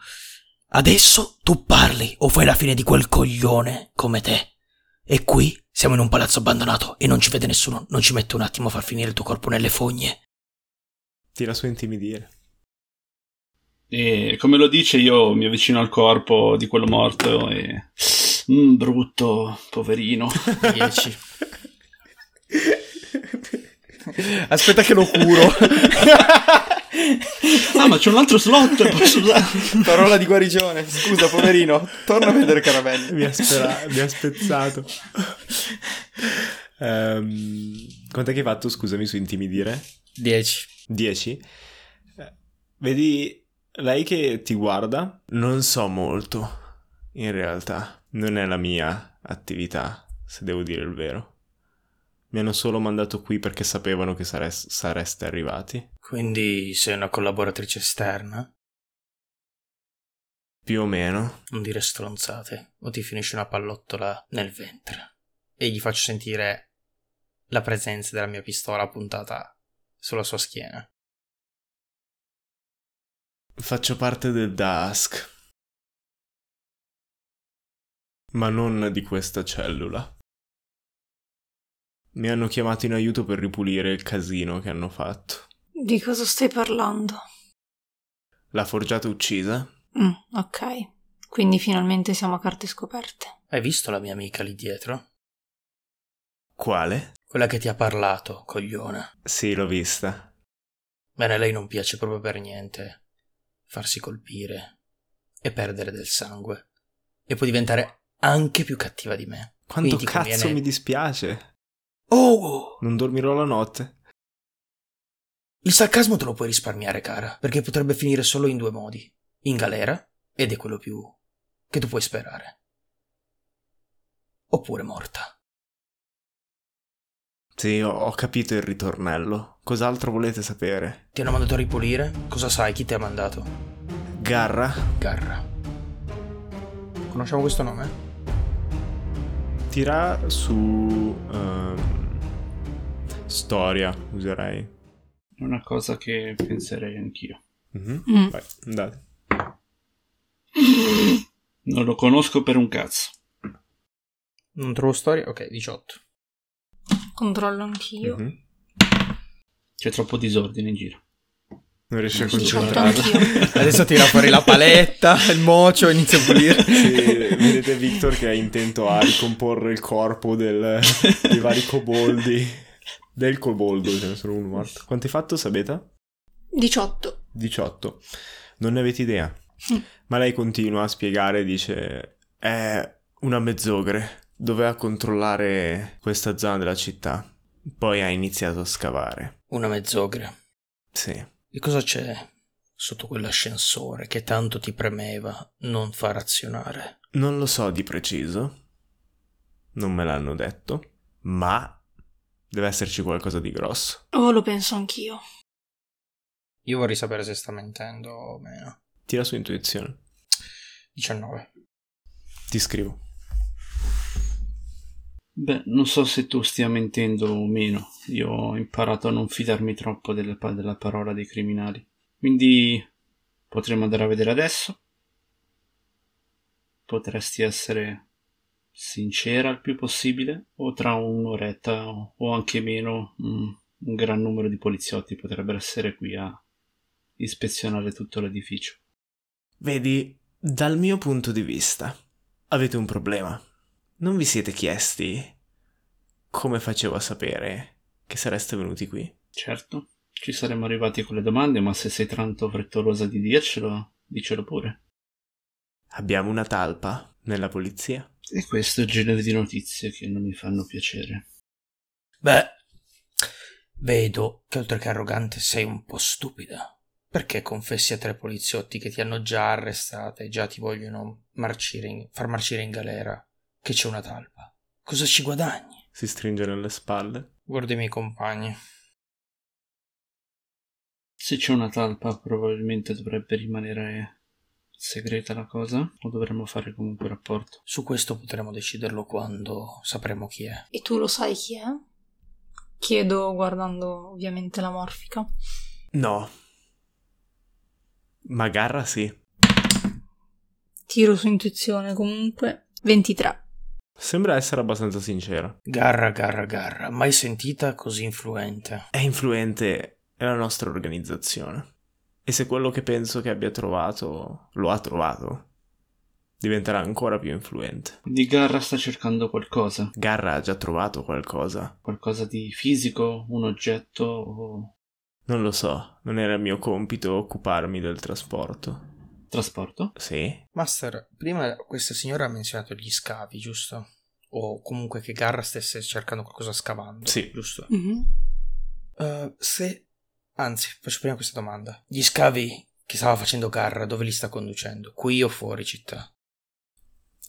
Adesso tu parli o fai la fine di quel coglione come te. E qui siamo in un palazzo abbandonato e non ci vede nessuno. Non ci mette un attimo a far finire il tuo corpo nelle fogne. Tira su intimidire. E come lo dice, io mi avvicino al corpo di quello morto e. Mm, brutto, poverino. 10. Aspetta che lo curo. ah, ma c'è un altro slot, posso usare? Parola di guarigione. Scusa, poverino. Torna a vedere caramelli. mi, ha spera- mi ha spezzato. Ehm, quant'è che hai fatto, scusami, su intimidire? 10. 10? Eh, Vedi lei che ti guarda? Non so molto, in realtà. Non è la mia attività, se devo dire il vero. Mi hanno solo mandato qui perché sapevano che sare- sareste arrivati. Quindi sei una collaboratrice esterna? Più o meno. Non dire stronzate o ti finisce una pallottola nel ventre. E gli faccio sentire la presenza della mia pistola puntata sulla sua schiena. Faccio parte del Dusk. Ma non di questa cellula. Mi hanno chiamato in aiuto per ripulire il casino che hanno fatto. Di cosa stai parlando? La forgiata uccisa? Mm, ok. Quindi finalmente siamo a carte scoperte. Hai visto la mia amica lì dietro? Quale? Quella che ti ha parlato, cogliona. Sì, l'ho vista. Bene, lei non piace proprio per niente farsi colpire e perdere del sangue. E può diventare anche più cattiva di me. Quanto cazzo conviene- mi dispiace. Oh! Non dormirò la notte. Il sarcasmo te lo puoi risparmiare, cara, perché potrebbe finire solo in due modi. In galera, ed è quello più che tu puoi sperare. Oppure morta. Sì, ho, capito il ritornello. Cos'altro volete sapere? Ti hanno mandato a ripulire? Cosa sai? Chi ti ha mandato? Garra? Garra. Conosciamo questo nome? Tira su... ehm, storia, userei. È una cosa che penserei anch'io. Mhm. Mm. Vai, andate. Non lo conosco per un cazzo. Non trovo storia? Ok, 18. Controllo anch'io. Mhm. C'è troppo disordine in giro. Non riesci a anch'io. Adesso tira fuori la paletta, il mocio, inizia a pulire. Sì, vedete Victor che è intento a ricomporre il corpo del- dei vari coboldi. Del coboldo, ce ne sono uno morto. Quanto hai fatto, Sabeta? 18. 18. Non ne avete idea. Mm. Ma lei continua a spiegare, dice... È una mezzogre. Doveva controllare questa zona della città. Poi ha iniziato a scavare. Una mezzogre. Sì. E cosa c'è sotto quell'ascensore che tanto ti premeva non far azionare? Non lo so di preciso. Non me l'hanno detto. Ma... Deve esserci qualcosa di grosso. Oh, lo penso anch'io. Io vorrei sapere se sta mentendo o meno. Tira su intuizione. 19. Ti scrivo. Beh, non so se tu stia mentendo o meno. Io ho imparato a non fidarmi troppo delle pa- della parola dei criminali. Quindi potremmo andare a vedere adesso. Potresti essere sincera il più possibile, o tra un'oretta o anche meno mm, un gran numero di poliziotti potrebbero essere qui a ispezionare tutto l'edificio. Vedi, dal mio punto di vista, avete un problema. Non vi siete chiesti come facevo a sapere che sareste venuti qui? Certo, ci saremmo arrivati con le domande, ma se sei tanto frettolosa di dircelo, dicelo pure. Abbiamo una talpa nella polizia. E questo è il genere di notizie che non mi fanno piacere. Beh, vedo che oltre che arrogante sei un po' stupida. Perché confessi a tre poliziotti che ti hanno già arrestata e già ti vogliono marcire in- far marcire in galera che c'è una talpa? Cosa ci guadagni? Si stringe nelle spalle. Guardo i miei compagni. Se c'è una talpa, probabilmente dovrebbe rimanere segreta la cosa, o dovremmo fare comunque rapporto. Su questo potremo deciderlo quando sapremo chi è. E tu lo sai chi è? Chiedo guardando ovviamente la morfica. No. Ma Garra sì. Tiro su intuizione comunque. 23. Sembra essere abbastanza sincera. Garra, garra, garra, mai sentita così influente. È influente nella nostra organizzazione. E se quello che penso che abbia trovato lo ha trovato, diventerà ancora più influente. Quindi Garra sta cercando qualcosa, Garra ha già trovato qualcosa. qualcosa di fisico, un oggetto o Non lo so, non era il mio compito occuparmi del trasporto. trasporto. Sì? Master, prima questa signora ha menzionato gli scavi, giusto? O comunque che Garra stesse cercando qualcosa scavando. Sì. Giusto. Mhm. Eh, se... Anzi, faccio prima questa domanda. Gli scavi che stava facendo Garra dove li sta conducendo? Qui o fuori città?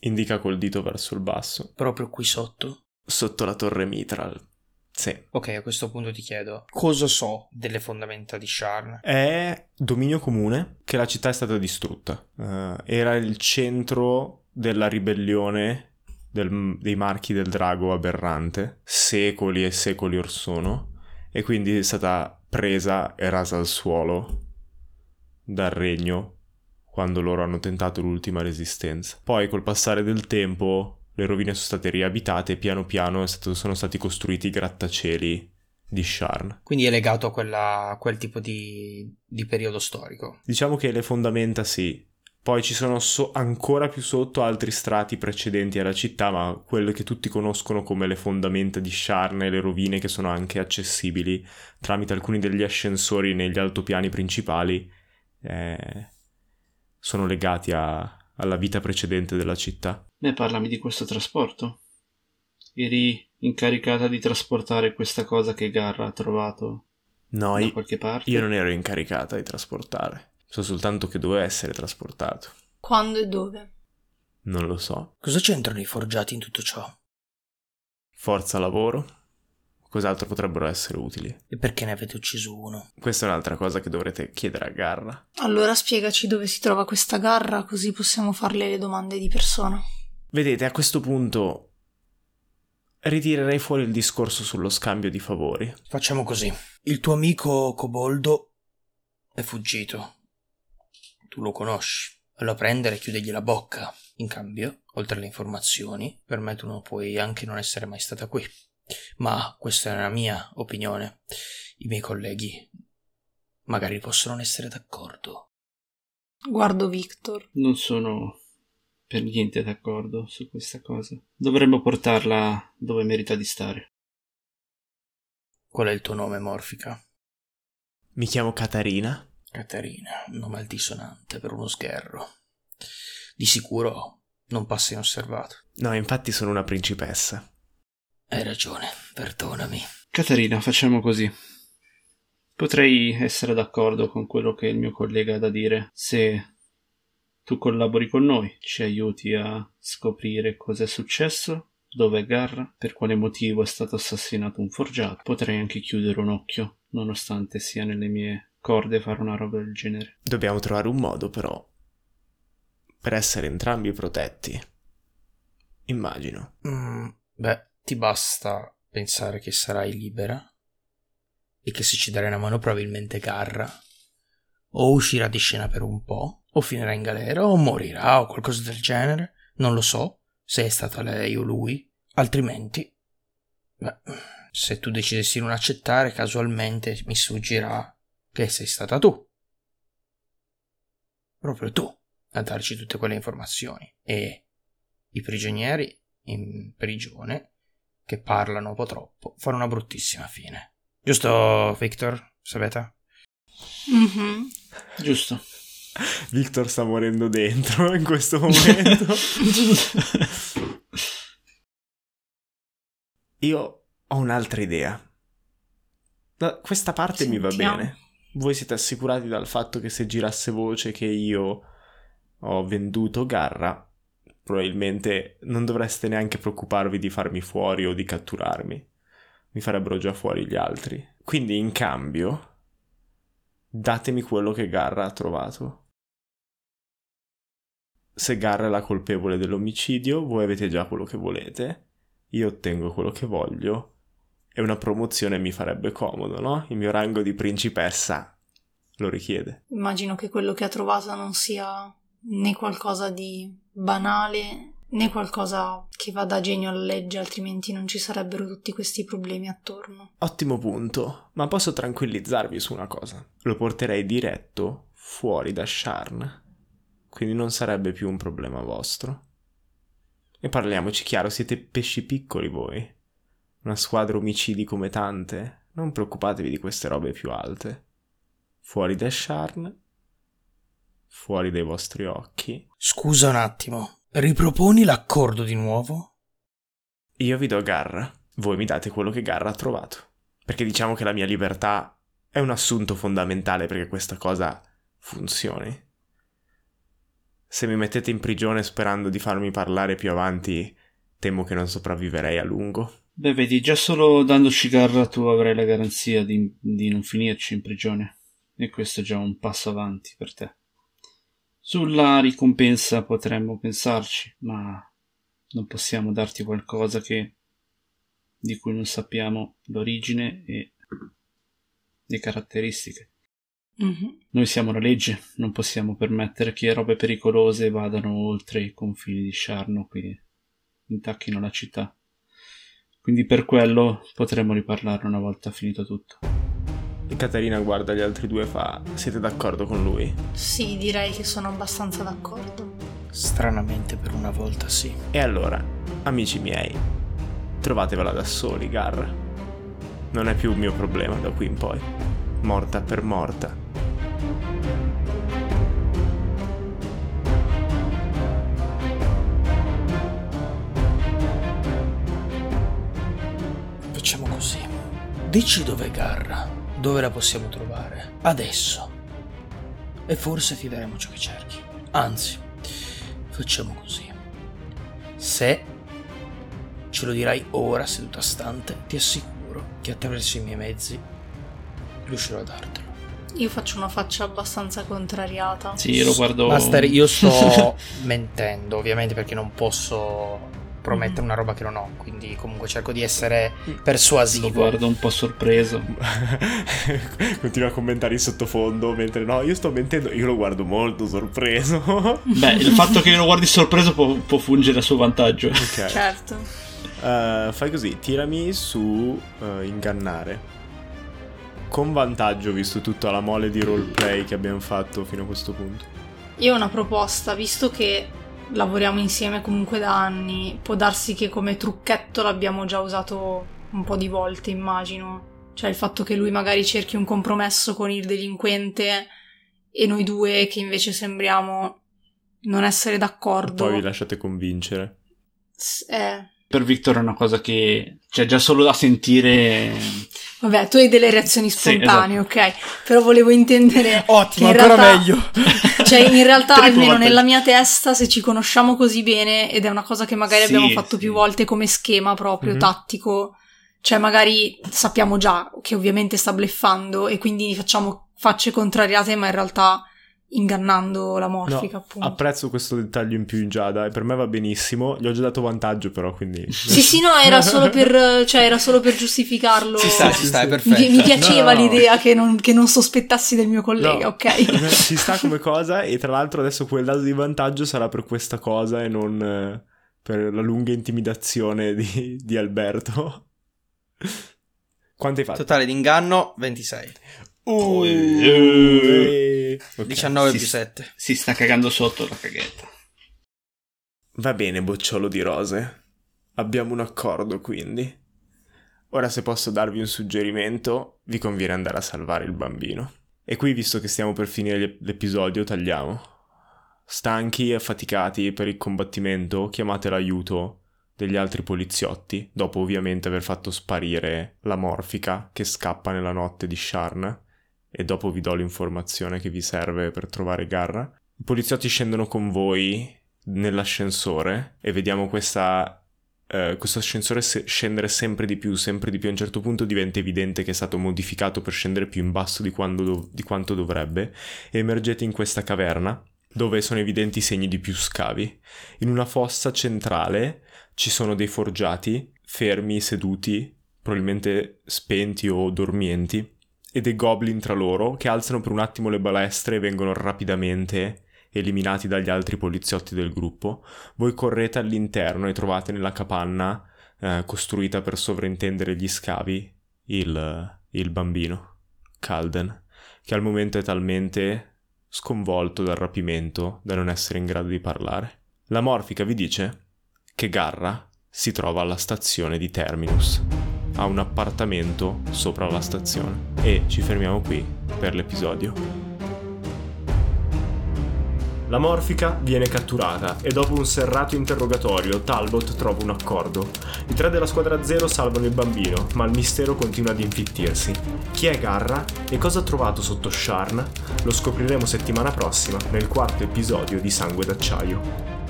Indica col dito verso il basso. Proprio qui sotto? Sotto la torre Mitral. Sì. Ok, a questo punto ti chiedo, cosa so delle fondamenta di Sharn? È dominio comune che la città è stata distrutta. Eh, era il centro della ribellione del- dei marchi del drago aberrante, secoli e secoli or sono, e quindi è stata presa e rasa al suolo dal regno quando loro hanno tentato l'ultima resistenza. Poi col passare del tempo le rovine sono state riabitate e piano piano stato- sono stati costruiti i grattacieli di Sharn. Quindi è legato a, quella- a quel tipo di, di periodo storico. Diciamo che le fondamenta sì. Poi ci sono so- ancora più sotto altri strati precedenti alla città, ma quelle che tutti conoscono come le fondamenta di Sharn e le rovine che sono anche accessibili tramite alcuni degli ascensori negli altopiani principali eh, sono legati a- alla vita precedente della città. Ne parlami di questo trasporto? Eri incaricata di trasportare questa cosa che Garra ha trovato No, da io, qualche parte? io non ero incaricata di trasportare. So soltanto che doveva essere trasportato. Quando e dove? Non lo so. Cosa c'entrano i forgiati in tutto ciò? Forza lavoro? Cos'altro potrebbero essere utili? E perché ne avete ucciso uno? Questa è un'altra cosa che dovrete chiedere a Garra. Allora spiegaci dove si trova questa garra, così possiamo farle le domande di persona. Vedete, a questo punto ritirerei fuori il discorso sullo scambio di favori. Facciamo così. Il tuo amico Coboldo è fuggito. Tu lo conosci. Fallo prendere e chiudergli la bocca. In cambio, oltre alle informazioni, per me tu non puoi anche non essere mai stata qui. Ma questa è una mia opinione. I miei colleghi magari possono non essere d'accordo. Guardo Victor. Non sono per niente d'accordo su questa cosa. Dovremmo portarla dove merita di stare. Qual è il tuo nome, Morfica? Mi chiamo Catarina. Caterina, un nome altisonante per uno sgherro. Di sicuro non passa inosservato. No, infatti sono una principessa. Hai ragione, perdonami. Caterina, facciamo così. Potrei essere d'accordo con quello che il mio collega ha da dire se tu collabori con noi, ci aiuti a scoprire cosa è successo, dove è Garra, per quale motivo è stato assassinato un forgiato. Potrei anche chiudere un occhio, nonostante sia nelle mie corde fare una roba del genere. Dobbiamo trovare un modo, però, per essere entrambi protetti. Immagino. Mm, beh, ti basta pensare che sarai libera e che se ci darai una mano probabilmente Garra o uscirà di scena per un po', o finirà in galera, o morirà, o qualcosa del genere. Non lo so se è stata lei o lui. Altrimenti, beh, se tu decidessi di non accettare, casualmente mi sfuggirà che sei stata tu. Proprio tu a darci tutte quelle informazioni. E i prigionieri in prigione, che parlano un po' troppo, fanno una bruttissima fine. Giusto, Victor? Sapete? Mhm. Giusto. Victor sta morendo dentro in questo momento. Io ho un'altra idea. Da questa parte mi va Sentiamo. bene. Voi siete assicurati dal fatto che se girasse voce che io ho venduto Garra, probabilmente non dovreste neanche preoccuparvi di farmi fuori o di catturarmi. Mi farebbero già fuori gli altri. Quindi in cambio, datemi quello che Garra ha trovato. Se Garra è la colpevole dell'omicidio, voi avete già quello che volete. Io ottengo quello che voglio. E una promozione mi farebbe comodo, no? Il mio rango di principessa lo richiede. Immagino che quello che ha trovato non sia né qualcosa di banale né qualcosa che vada a genio alla legge, altrimenti non ci sarebbero tutti questi problemi attorno. Ottimo punto, ma posso tranquillizzarvi su una cosa. Lo porterei diretto fuori da Sharn, quindi non sarebbe più un problema vostro. E parliamoci chiaro, siete pesci piccoli voi. Una squadra omicidi come tante. Non preoccupatevi di queste robe più alte. Fuori da Sharn, fuori dai vostri occhi. Scusa un attimo, riproponi l'accordo di nuovo? Io vi do Garra, voi mi date quello che Garra ha trovato. Perché diciamo che la mia libertà è un assunto fondamentale perché questa cosa funzioni. Se mi mettete in prigione sperando di farmi parlare più avanti, temo che non sopravviverei a lungo. Beh, vedi, già solo dandoci Garra tu avrai la garanzia di, di non finirci in prigione. E questo è già un passo avanti per te. Sulla ricompensa potremmo pensarci, ma non possiamo darti qualcosa che di cui non sappiamo l'origine e le caratteristiche. Mhm. Noi siamo la legge, non possiamo permettere che robe pericolose vadano oltre i confini di Sharno e intacchino la città. Quindi per quello potremmo riparlarne una volta finito tutto. E Caterina guarda gli altri due e fa: Siete d'accordo con lui? Sì, direi che sono abbastanza d'accordo. Stranamente per una volta sì. E allora, amici miei, trovatevela da soli, Garra. Non è più un mio problema da qui in poi. Morta per morta. Dici dov'è Garra. dove la possiamo trovare? Adesso. E forse ti daremo ciò che cerchi. Anzi, facciamo così. Se ce lo dirai ora seduta stante, ti assicuro che attraverso i miei mezzi riuscirò a dartelo. Io faccio una faccia abbastanza contrariata. Sì, lo guardo. Master, io sto mentendo, ovviamente, perché non posso promettere Mhm. una roba che non ho. Quindi, comunque, cerco di essere Lo persuasivo. guardo un po' sorpreso. Continua a commentare in sottofondo mentre no, io sto mentendo, io lo guardo molto sorpreso. Beh, il fatto che lo guardi sorpreso può, può fungere a suo vantaggio. ok. Certo. Eh, fai così, tirami su eh, ingannare. Con vantaggio, visto tutta la mole di roleplay che abbiamo fatto fino a questo punto. Io ho una proposta, visto che lavoriamo insieme comunque da anni, può darsi che come trucchetto l'abbiamo già usato un po' di volte, immagino. Cioè il fatto che lui magari cerchi un compromesso con il delinquente e noi due che invece sembriamo non essere d'accordo. Poi vi lasciate convincere. S- eh, Per Victor è una cosa che. Cioè, già solo da sentire. Vabbè, tu hai delle reazioni Sì, spontanee, ok? Però volevo intendere Ottimo, in ancora realtà- meglio. Cioè, in realtà, almeno nella mia testa, se ci conosciamo così bene, ed è una cosa che magari Sì, abbiamo fatto sì. più volte come schema proprio Mhm. tattico, cioè magari sappiamo già che ovviamente sta bleffando e quindi facciamo facce contrariate, ma in realtà ingannando la morfica, No, appunto. Apprezzo questo dettaglio in più in Giada e per me va benissimo. Gli ho già dato vantaggio però, quindi... Sì, sì, no, era solo per, cioè, era solo per giustificarlo. Ci sta, ci sta, è perfetto. Mi, mi piaceva No, no. l'idea che non, che non sospettassi del mio collega, No. ok? Ci sta come cosa e tra l'altro adesso quel dato di vantaggio sarà per questa cosa e non eh, per la lunga intimidazione di, di Alberto. Quanto hai fatto? Totale di inganno 26. Uh, Eh. Ok. 19 Sì, più sì. 7. Si sta cagando sotto la caghetta. Va bene, bocciolo di rose. Abbiamo un accordo, quindi. Ora, se posso darvi un suggerimento, vi conviene andare a salvare il bambino. E qui, visto che stiamo per finire l'ep- l'episodio, tagliamo. Stanchi e affaticati per il combattimento, chiamate l'aiuto degli altri poliziotti, dopo ovviamente aver fatto sparire la morfica che scappa nella notte di Sharn, e dopo vi do l'informazione che vi serve per trovare Garra. I poliziotti scendono con voi nell'ascensore e vediamo questa, eh, questo ascensore se- scendere sempre di più, sempre di più. A un certo punto diventa evidente che è stato modificato per scendere più in basso di, dov- di quanto dovrebbe e emergete in questa caverna dove sono evidenti segni di più scavi. In una fossa centrale ci sono dei forgiati fermi, seduti, probabilmente spenti o dormienti, e dei goblin tra loro che alzano per un attimo le balestre e vengono rapidamente eliminati dagli altri poliziotti del gruppo. Voi correte all'interno e trovate nella capanna eh, costruita per sovrintendere gli scavi il, il bambino, Calden, che al momento è talmente sconvolto dal rapimento da non essere in grado di parlare. La morfica vi dice che Garra si trova alla stazione di Terminus. Ha un appartamento sopra la stazione. E ci fermiamo qui per l'episodio. La morfica viene catturata e dopo un serrato interrogatorio Talbot trova un accordo. I tre della squadra zero salvano il bambino, ma il mistero continua ad infittirsi. Chi è Garra e cosa ha trovato sotto Sharn? Lo scopriremo settimana prossima nel quarto episodio di Sangue d'acciaio.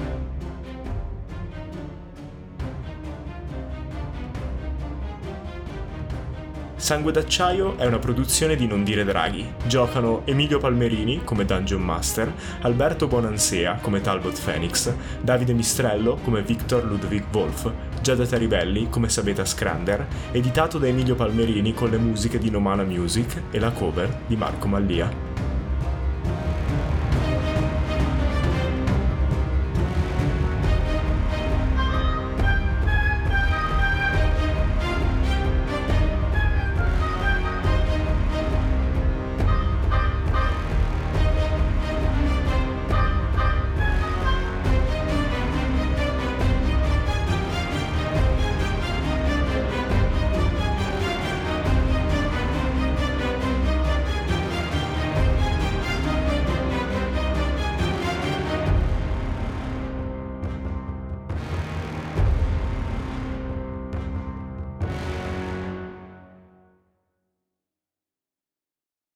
Sangue d'acciaio è una produzione di Non dire Draghi. Giocano Emilio Palmerini come Dungeon Master, Alberto Bonansea come Talbot Phoenix, Davide Mistrello come Victor Ludwig Wolf, Giada Taribelli come Sabeta Scrander, editato da Emilio Palmerini con le musiche di Nomana Music e la cover di Marco Mallia.